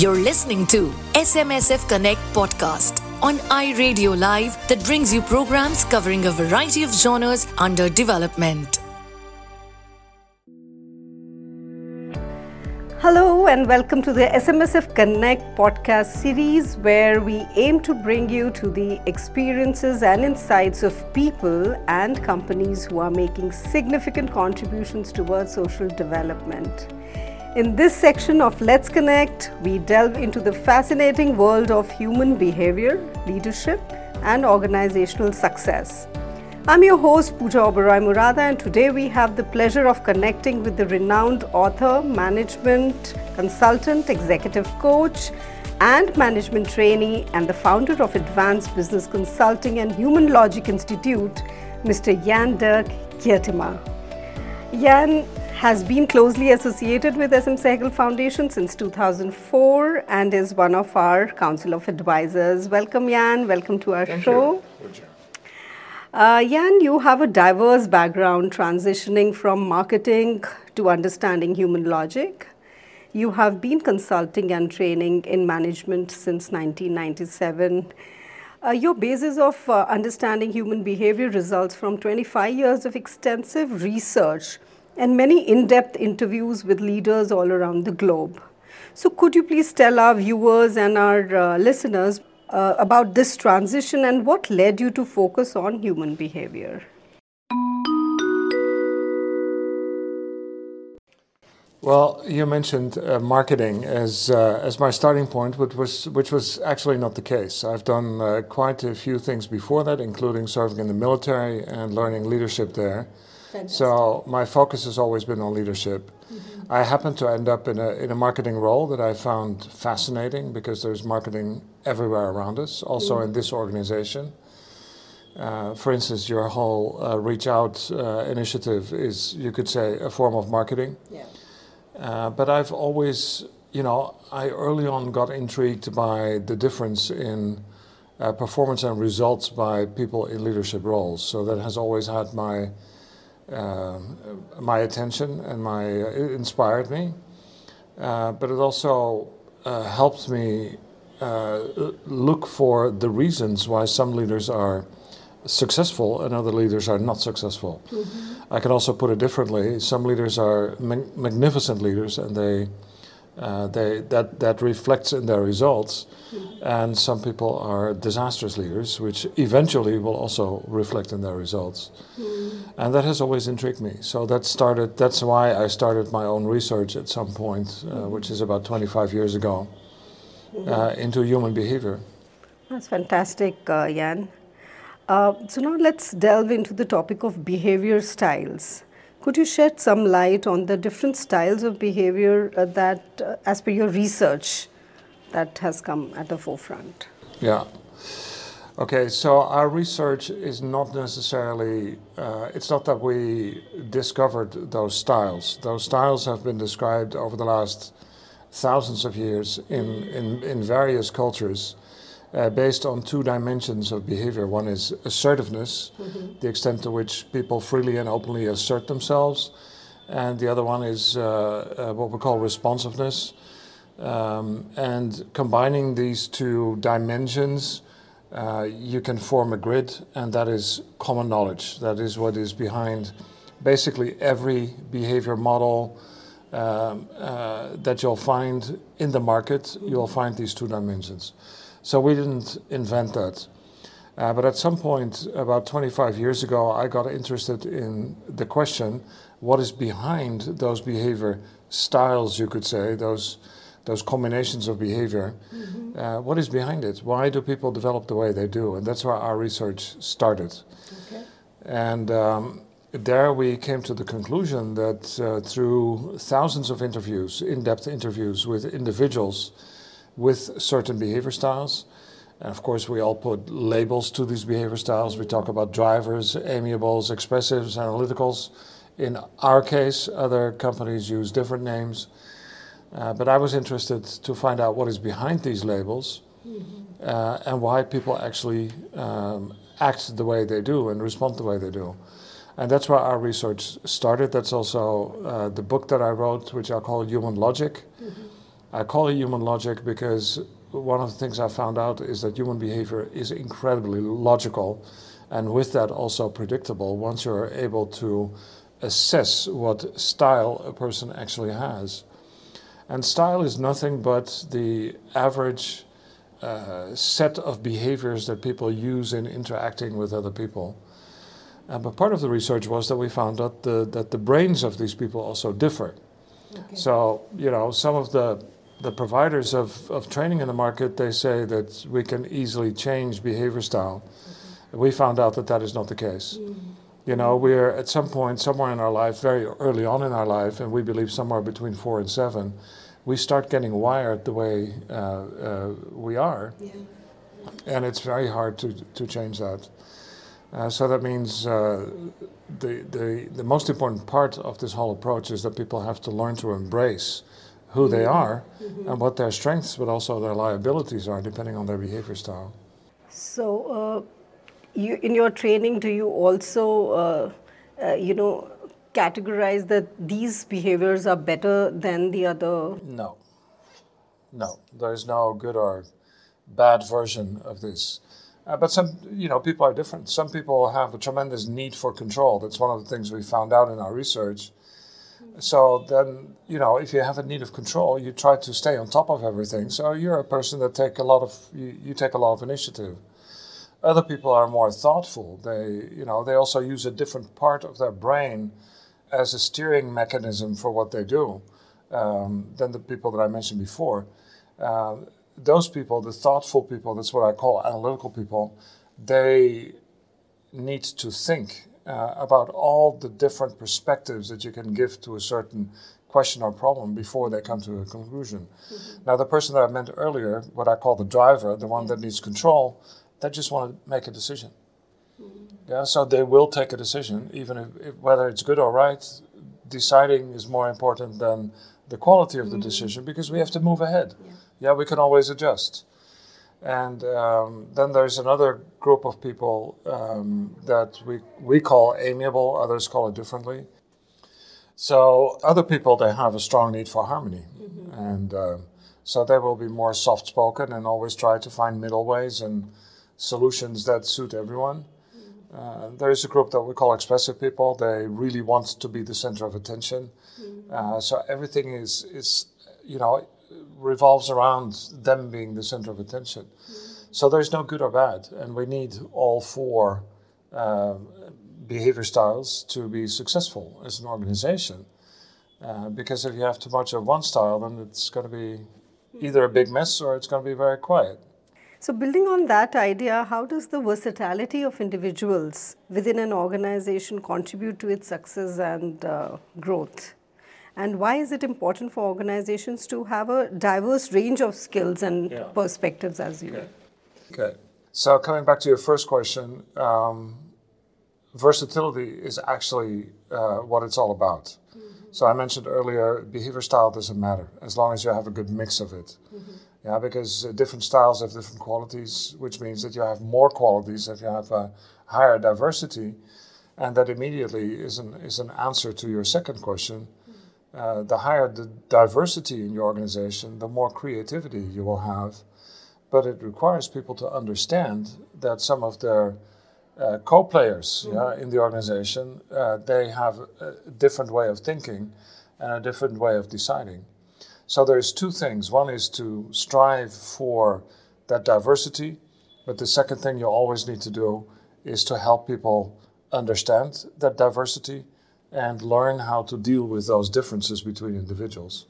You're listening to SMSF Connect podcast on iRadio Live that brings you programs covering a variety of genres under development. Hello, and welcome to the SMSF Connect podcast series, where we aim to bring you to the experiences and insights of people and companies who are making significant contributions towards social development. In this section of Let's Connect, we delve into the fascinating world of human behavior, leadership, and organizational success. I'm your host, Pooja Oberoi Murada, and today we have the pleasure of connecting with the renowned author, management consultant, executive coach, and management trainee, and the founder of Advanced Business Consulting and Human Logic Institute, Mr. Jan Dirk Geertsema. Jan has been closely associated with SM Sehgal Foundation since 2004 and is one of our Council of Advisors. Welcome, Jan. Welcome to our Thank show. you. Uh, Jan, you have a diverse background transitioning from marketing to understanding human logic. You have been consulting and training in management since 1997. Uh, your basis of uh, understanding human behavior results from 25 years of extensive research and many in depth interviews with leaders all around the globe. So, could you please tell our viewers and our uh, listeners uh, about this transition and what led you to focus on human behavior? Well, you mentioned uh, marketing as uh, as my starting point, which was which was actually not the case. I've done uh, quite a few things before that, including serving in the military and learning leadership there. So my focus has always been on leadership. I happened to end up in a in a marketing role that I found fascinating because there's marketing everywhere around us, also in this organization. Uh, for instance, your whole uh, reach out uh, initiative is, you could say, a form of marketing. Yeah. Uh, but I've always, you know, I early on got intrigued by the difference in uh, performance and results by people in leadership roles. So that has always had my my attention and my it inspired me. Uh, but it also uh, helped me uh, look for the reasons why some leaders are successful and other leaders are not successful. I can also put it differently. Some leaders are mag- magnificent leaders, and they, uh, they that that reflects in their results. And some people are disastrous leaders, which eventually will also reflect in their results. And that has always intrigued me. So that started. That's why I started my own research at some point, uh, which is about 25 years ago, uh, into human behavior. That's fantastic, uh, Jan. Uh, so now let's delve into the topic of behavior styles. Could you shed some light on the different styles of behavior uh, that, uh, as per your research, that has come at the forefront? Yeah. Okay, so our research is not necessarily, uh, it's not that we discovered those styles. Those styles have been described over the last thousands of years in, in, in various cultures uh, based on two dimensions of behavior. One is assertiveness, the extent to which people freely and openly assert themselves, and the other one is uh, uh, what we call responsiveness. Um, and combining these two dimensions, uh, you can form a grid, and that is common knowledge. That is what is behind basically every behavior model um, uh, that you'll find in the market. You'll find these two dimensions. So we didn't invent that. Uh, but at some point, about 25 years ago, I got interested in the question what is behind those behavior styles, you could say, those, those combinations of behavior. Uh, what is behind it? Why do people develop the way they do? And that's where our research started. Okay. And um, there we came to the conclusion that uh, through thousands of interviews, in depth interviews with individuals with certain behavior styles, and of course, we all put labels to these behavior styles. We talk about drivers, amiables, expressives, analyticals. In our case, other companies use different names. Uh, but I was interested to find out what is behind these labels uh, and why people actually um, act the way they do and respond the way they do. And that's where our research started. That's also uh, the book that I wrote, which I call Human Logic. I call it human logic because one of the things I found out is that human behavior is incredibly logical and with that also predictable once you're able to assess what style a person actually has. And style is nothing but the average uh, set of behaviors that people use in interacting with other people. Uh, but part of the research was that we found that the, that the brains of these people also differ. Okay. So, you know, some of the, the providers of, of training in the market, they say that we can easily change behavior style. Mm-hmm. We found out that that is not the case. Mm-hmm. You know, we're at some point, somewhere in our life, very early on in our life, and we believe somewhere between four and seven, we start getting wired the way uh, uh, we are. Yeah. And it's very hard to, to change that. Uh, so that means uh, the, the, the most important part of this whole approach is that people have to learn to embrace who they mm-hmm. are mm-hmm. and what their strengths but also their liabilities are depending on their behavior style. So, uh, you, in your training, do you also, uh, uh, you know, categorize that these behaviors are better than the other? No. No, there's no good or bad version of this. Uh, but some, you know, people are different. Some people have a tremendous need for control. That's one of the things we found out in our research. So then, you know, if you have a need of control, you try to stay on top of everything. So you're a person that take a lot of you, you take a lot of initiative. Other people are more thoughtful. They, you know, they also use a different part of their brain as a steering mechanism for what they do um, than the people that I mentioned before. Uh, those people, the thoughtful people, that's what I call analytical people, they need to think uh, about all the different perspectives that you can give to a certain question or problem before they come to a conclusion. Mm-hmm. Now, the person that I meant earlier, what I call the driver, the one that needs control, they just want to make a decision. Mm-hmm. Yeah, so they will take a decision, even if, if, whether it's good or right. Deciding is more important than the quality of the mm-hmm. decision because we have to move ahead. Yeah yeah, we can always adjust. And um, then there's another group of people um, that we, we call amiable, others call it differently. So other people, they have a strong need for harmony. Mm-hmm. And uh, so they will be more soft spoken and always try to find middle ways and solutions that suit everyone. Mm-hmm. Uh, there is a group that we call expressive people. They really want to be the center of attention. Mm-hmm. Uh, so everything is, is, you know, revolves around them being the center of attention. Mm-hmm. So there's no good or bad, and we need all four uh, behavior styles to be successful as an organization. Uh, because if you have too much of one style, then it's going to be either a big mess or it's going to be very quiet. So, building on that idea, how does the versatility of individuals within an organization contribute to its success and uh, growth? And why is it important for organizations to have a diverse range of skills and yeah. perspectives as you okay. okay so coming back to your first question um, versatility is actually uh, what it's all about mm-hmm. so i mentioned earlier behavior style doesn't matter as long as you have a good mix of it mm-hmm. yeah because uh, different styles have different qualities which means that you have more qualities if you have a higher diversity and that immediately is an, is an answer to your second question uh, the higher the diversity in your organization, the more creativity you will have. But it requires people to understand that some of their uh, co-players mm-hmm. yeah, in the organization, uh, they have a different way of thinking and a different way of deciding. So there's two things. One is to strive for that diversity, but the second thing you always need to do is to help people understand that diversity and learn how to deal with those differences between individuals.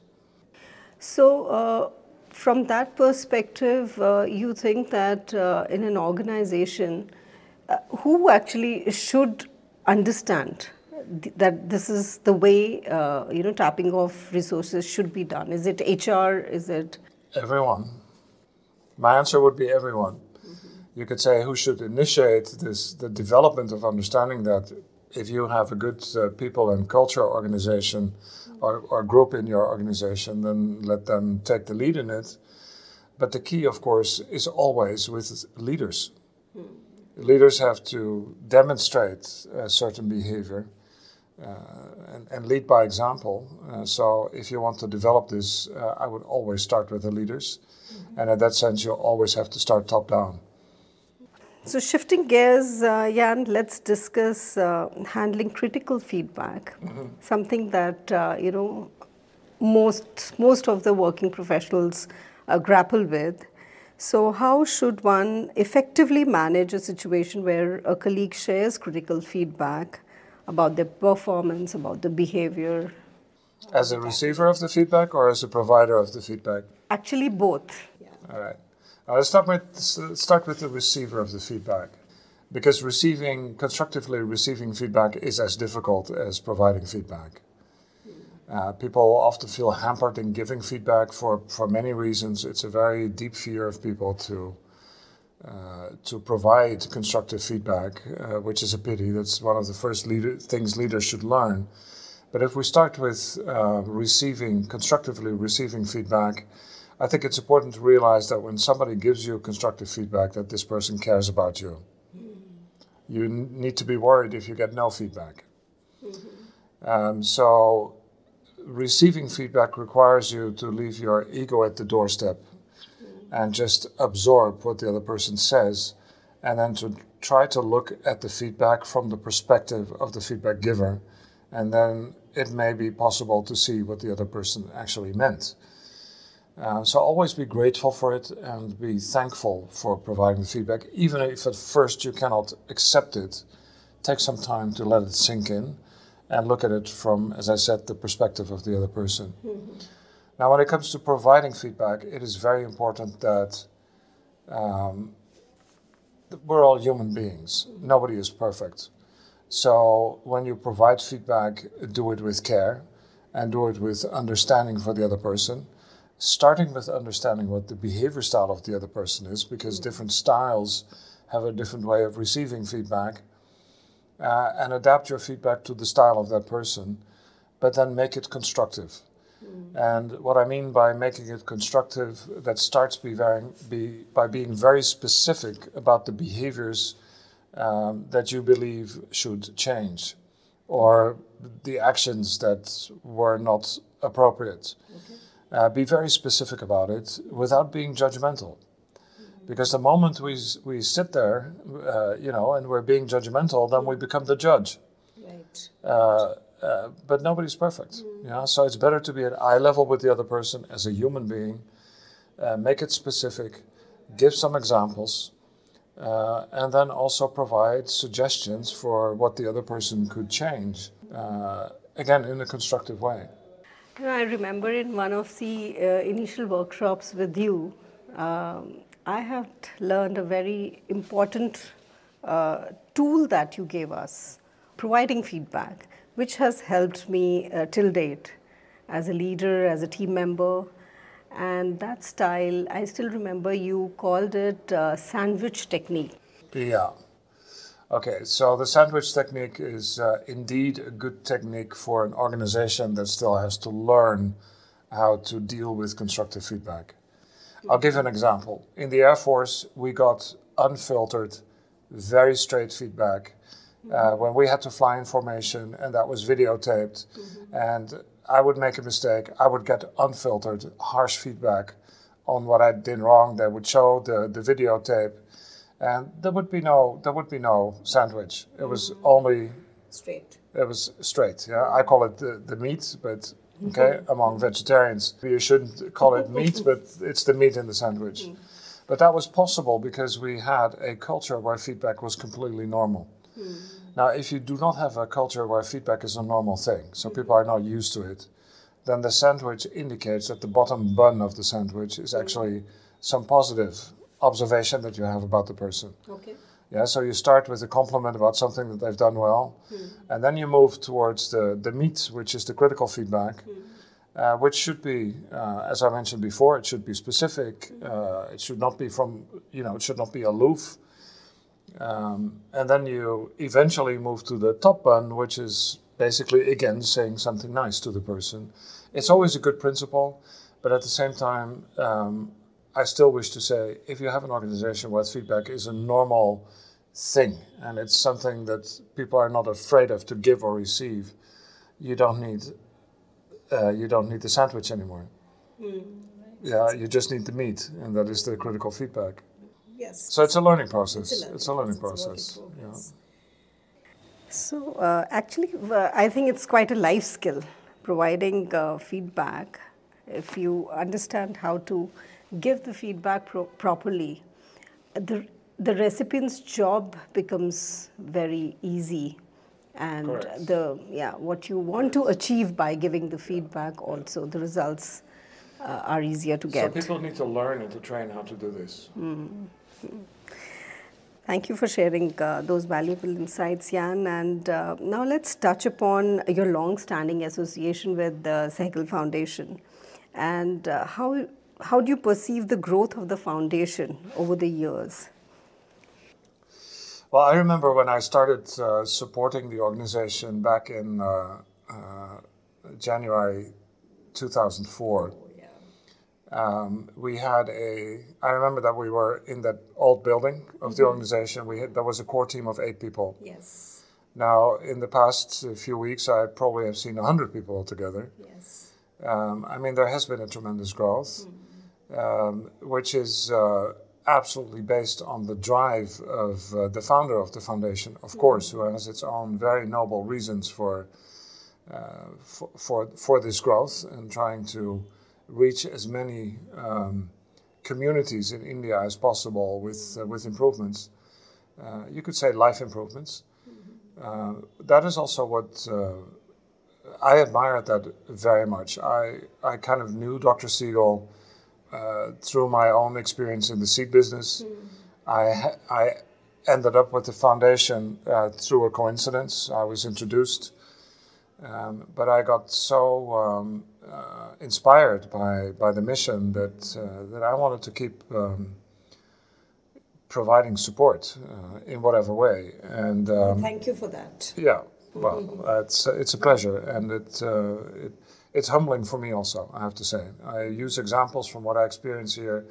So, uh, from that perspective, uh, you think that uh, in an organization, uh, who actually should understand th- that this is the way uh, you know tapping of resources should be done? Is it HR? Is it everyone? My answer would be everyone. Mm-hmm. You could say who should initiate this the development of understanding that if you have a good uh, people and culture organization or, or group in your organization, then let them take the lead in it. But the key, of course, is always with leaders. Hmm. Leaders have to demonstrate a certain behavior. uh, and, and, lead by example. Uh, so if you want to develop this, uh, I would always start with the leaders. Mm-hmm. And in that sense, you always have to start top down. So, shifting gears, uh, Jan, let's discuss uh, handling critical feedback. Mm-hmm. Something that uh, you know most most of the working professionals grapple with. So, how should one effectively manage a situation where a colleague shares critical feedback? about their performance, about the behavior. As a receiver of the feedback or as a provider of the feedback? Actually, both. Yeah. All right. Now let's start with, start with the receiver of the feedback. Because receiving, constructively receiving feedback is as difficult as providing feedback. Uh, people often feel hampered in giving feedback for, for many reasons. It's a very deep fear of people to uh, to provide constructive feedback, uh, which is a pity. That's one of the first leader, things leaders should learn. But if we start with uh, receiving, constructively receiving feedback, I think it's important to realize that when somebody gives you constructive feedback, that this person cares about you. You n- need to be worried if you get no feedback. Mm-hmm. Um, so, receiving feedback requires you to leave your ego at the doorstep and just absorb what the other person says and then to try to look at the feedback from the perspective of the feedback giver and then it may be possible to see what the other person actually meant uh, so always be grateful for it and be thankful for providing the feedback even if at first you cannot accept it take some time to let it sink in and look at it from as i said the perspective of the other person mm-hmm. Now, when it comes to providing feedback, it is very important that um, we're all human beings. Nobody is perfect. So, when you provide feedback, do it with care and do it with understanding for the other person. Starting with understanding what the behavior style of the other person is, because different styles have a different way of receiving feedback, uh, and adapt your feedback to the style of that person, but then make it constructive. And what I mean by making it constructive, that starts be very, be, by being very specific about the behaviors um, that you believe should change or the actions that were not appropriate. Okay. Uh, be very specific about it without being judgmental. Because the moment we, we sit there, uh, you know, and we're being judgmental, then we become the judge. Right. Uh, uh, but nobody's perfect. Mm. Yeah, so it's better to be at eye level with the other person as a human being. Uh, make it specific, give some examples, uh, and then also provide suggestions for what the other person could change. Uh, again, in a constructive way. I remember in one of the uh, initial workshops with you, um, I have learned a very important tool that you gave us, providing feedback which has helped me uh, till date as a leader, as a team member. And that style, I still remember you called it uh, sandwich technique. Yeah. Okay, so the sandwich technique is uh, indeed a good technique for an organization that still has to learn how to deal with constructive feedback. I'll give an example. In the Air Force, we got unfiltered, very straight feedback uh, when we had to fly in formation and that was videotaped mm-hmm. and I would make a mistake, I would get unfiltered, harsh feedback on what I did wrong. They would show the, the videotape and there would be no there would be no sandwich. It was only straight. It was straight, yeah. I call it the, the meat, but okay, among vegetarians. You shouldn't call it meat, but it's the meat in the sandwich. Mm-hmm. But that was possible because we had a culture where feedback was completely normal. Mm. Now, if you do not have a culture where feedback is a normal thing, so mm. people are not used to it, then the sandwich indicates that the bottom bun of the sandwich is mm. actually some positive observation that you have about the person. Okay. Yeah, so you start with a compliment about something that they've done well, mm. and then you move towards the, the meat, which is the critical feedback, mm. uh, which should be, uh, as I mentioned before, it should be specific. Mm. Uh, it should not be from, you know, it should not be aloof. Um, and then you eventually move to the top bun, which is basically again saying something nice to the person. It's always a good principle, but at the same time, um, I still wish to say if you have an organization where feedback is a normal thing, and it's something that people are not afraid of to give or receive. You don't need uh, you don't need the sandwich anymore. Mm, Yeah, you just need the meat, and that is the critical feedback. Yes. So it's a learning process. It's a learning, it's a learning process. Yeah. So uh, actually, uh, I think it's quite a life skill providing uh, feedback. If you understand how to give the feedback pro- properly, the the recipient's job becomes very easy and Correct. the yeah what you want to achieve by giving the feedback also the results uh, are easier to get. So people need to learn and to train how to do this. Thank you for sharing uh, those valuable insights, Jan. And uh, now let's touch upon your long standing association with the Sehgal Foundation and uh, how, how do you perceive the growth of the foundation over the years? Well, I remember when I started uh, supporting the organization back in uh, uh, January 2004. Um, we had a. I remember that we were in that old building of the organization. We had there was a core team of eight people. Yes, Now, in the past few weeks, I probably have seen hundred people altogether. yes. Um, I mean, there has been a tremendous growth, um, which is uh, absolutely based on the drive of uh, the founder of the foundation, of course, who has its own very noble reasons for, uh, for, for, for this growth and trying to reach as many um, communities in India as possible with, uh, with improvements. Uh, you could say life improvements. Uh, that is also what uh, I admired that very much. I, I kind of knew Dr. Sehgal uh, through my own experience in the seed business. I, ha- I ended up with the foundation uh, through a coincidence. I was introduced, um, but I got so um, uh, inspired by, by the mission that, uh, that I wanted to keep um, providing support uh, in whatever way. And um, Thank you for that. yeah, well, it's it's a pleasure, and it, uh, it it's humbling for me also. I have to say, I use examples from what I experience here,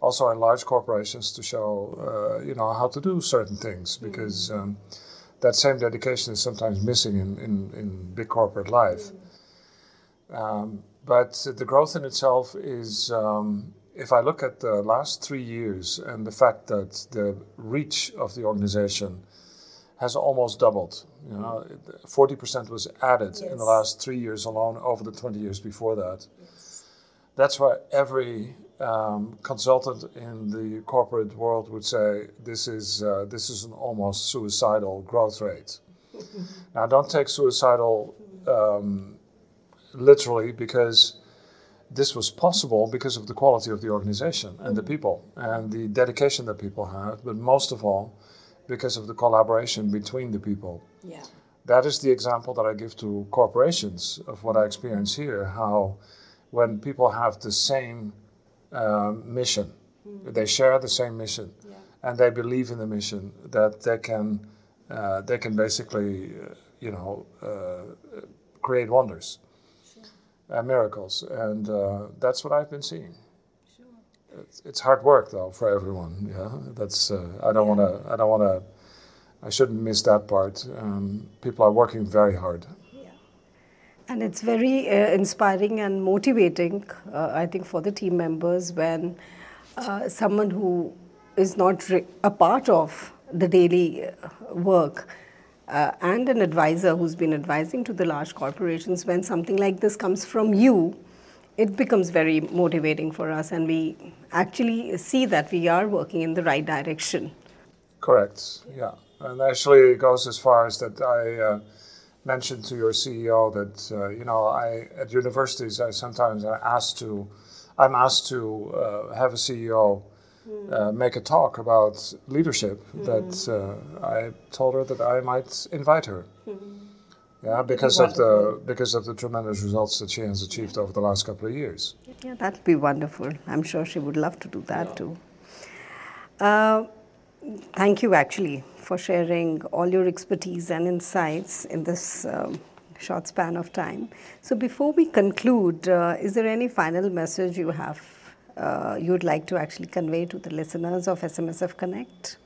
also in large corporations, to show uh, you know how to do certain things because um, that same dedication is sometimes missing in in, in big corporate life. Um, but the growth in itself is. Um, if I look at the last three years and the fact that the reach of the organization has almost doubled. You know, forty percent was added in the last three years alone over the twenty years before that. That's why every um, consultant in the corporate world would say this is uh, this is an almost suicidal growth rate. now, don't take suicidal um, literally because this was possible because of the quality of the organization and the people and the dedication that people have, but most of all because of the collaboration between the people. Yeah. That is the example that I give to corporations of what I experience here. How, when people have the same um, mission, they share the same mission, and they believe in the mission, that they can, uh, they can basically, uh, you know, uh, create wonders, uh, miracles, and uh, that's what I've been seeing. It's, it's hard work though for everyone. Yeah, that's. Uh, I don't want to. I don't want to. I shouldn't miss that part. Um, people are working very hard. Yeah. And it's very uh, inspiring and motivating, uh, I think, for the team members when uh, someone who is not a part of the daily uh, work uh, and an advisor who's been advising to the large corporations, when something like this comes from you, it becomes very motivating for us, and we actually see that we are working in the right direction. Correct. Yeah, and actually, it goes as far as that I uh, mentioned to your CEO that uh, you know I at universities I sometimes am asked to I'm asked to uh, have a CEO uh, make a talk about leadership. That uh, I told her that I might invite her. Yeah, because of the because of the tremendous results that she has achieved over the last couple of years. Yeah, that'd be wonderful. I'm sure she would love to do that too. Uh, thank you, actually, for sharing all your expertise and insights in this um, short span of time. So, before we conclude, uh, is there any final message you have uh, you would like to actually convey to the listeners of SMSF Connect?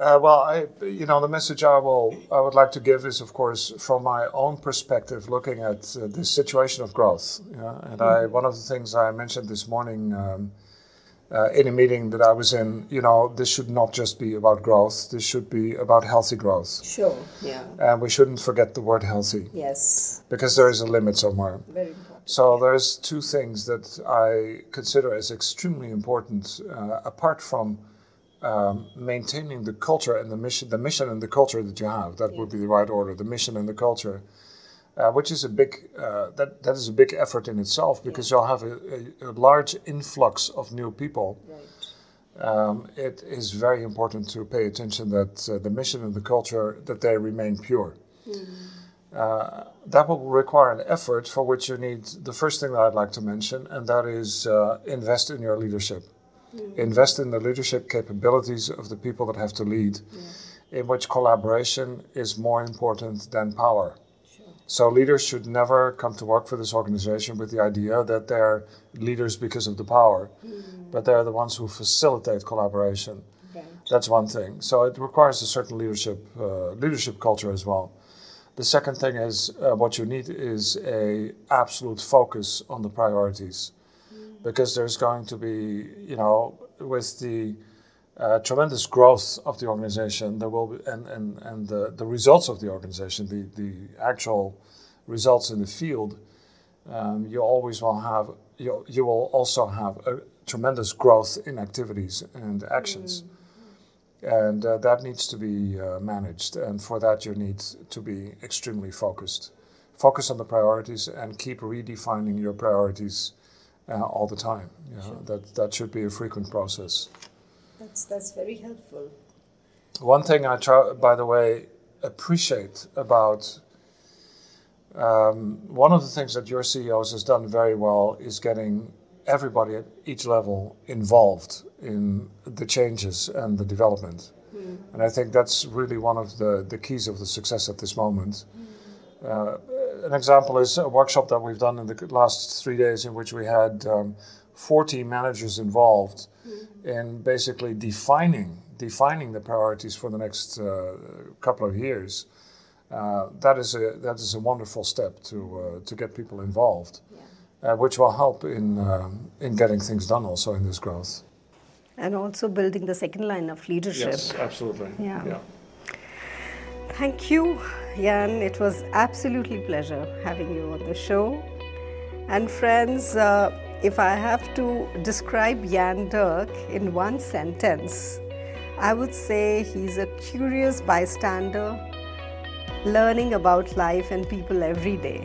Uh, well, I, you know, the message I will, I would like to give is, of course, from my own perspective, looking at uh, this situation of growth. Yeah? And I, one of the things I mentioned this morning um, uh, in a meeting that I was in, you know, this should not just be about growth. This should be about healthy growth. Sure. Yeah. And we shouldn't forget the word healthy Yes. because there is a limit somewhere. Very important. So there's two things that I consider as extremely important, uh, apart from um, maintaining the culture and the mission, the mission and the culture that you have. That would be the right order. The mission and the culture, uh, which is a big uh, that that is a big effort in itself because you'll have a, a, a large influx of new people. Right. Um, it is very important to pay attention that uh, the mission and the culture that they remain pure. Uh, that will require an effort for which you need the first thing that I'd like to mention, and that is uh, invest in your leadership. Invest in the leadership capabilities of the people that have to lead, in which collaboration is more important than power. So leaders should never come to work for this organization with the idea that they're leaders because of the power, but they're the ones who facilitate collaboration. Right. That's one thing. So it requires a certain leadership uh, leadership culture as well. The second thing is uh, what you need is a absolute focus on the priorities, because there's going to be you know with the uh, tremendous growth of the organization, there will be and and and the, the results of the organization, the the actual results in the field, um, you always will have you you will also have a tremendous growth in activities and actions. And uh, that needs to be uh, managed and for that you need to be extremely focused. Focus on the priorities and keep redefining your priorities uh, all the time. You know, that that should be a frequent process That's that's very helpful. one thing i try by the way appreciate about um, one of the things that your ceos has done very well is getting everybody at each level involved in the changes and the development. And I think that's really one of the, the keys of the success at this moment. Uh, an example is a workshop that we've done in the last three days, in which we had um, 40 managers involved in basically defining defining the priorities for the next uh, couple of years. Uh, that is a that is a wonderful step to uh, to get people involved, uh, which will help in um, in getting things done also in this growth. And also building the second line of leadership. Yes, absolutely. Yeah. Thank you, Jan. It was absolutely pleasure having you on the show. And friends, uh, if I have to describe Jan Dirk in one sentence, I would say he's a curious bystander, learning about life and people every day.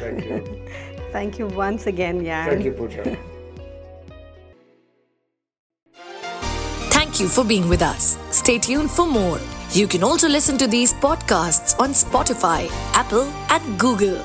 Thank you. Thank you once again, Jan. Thank you, Pooja. Thank you for being with us. Stay tuned for more. You can also listen to these podcasts on Spotify, Apple, and Google.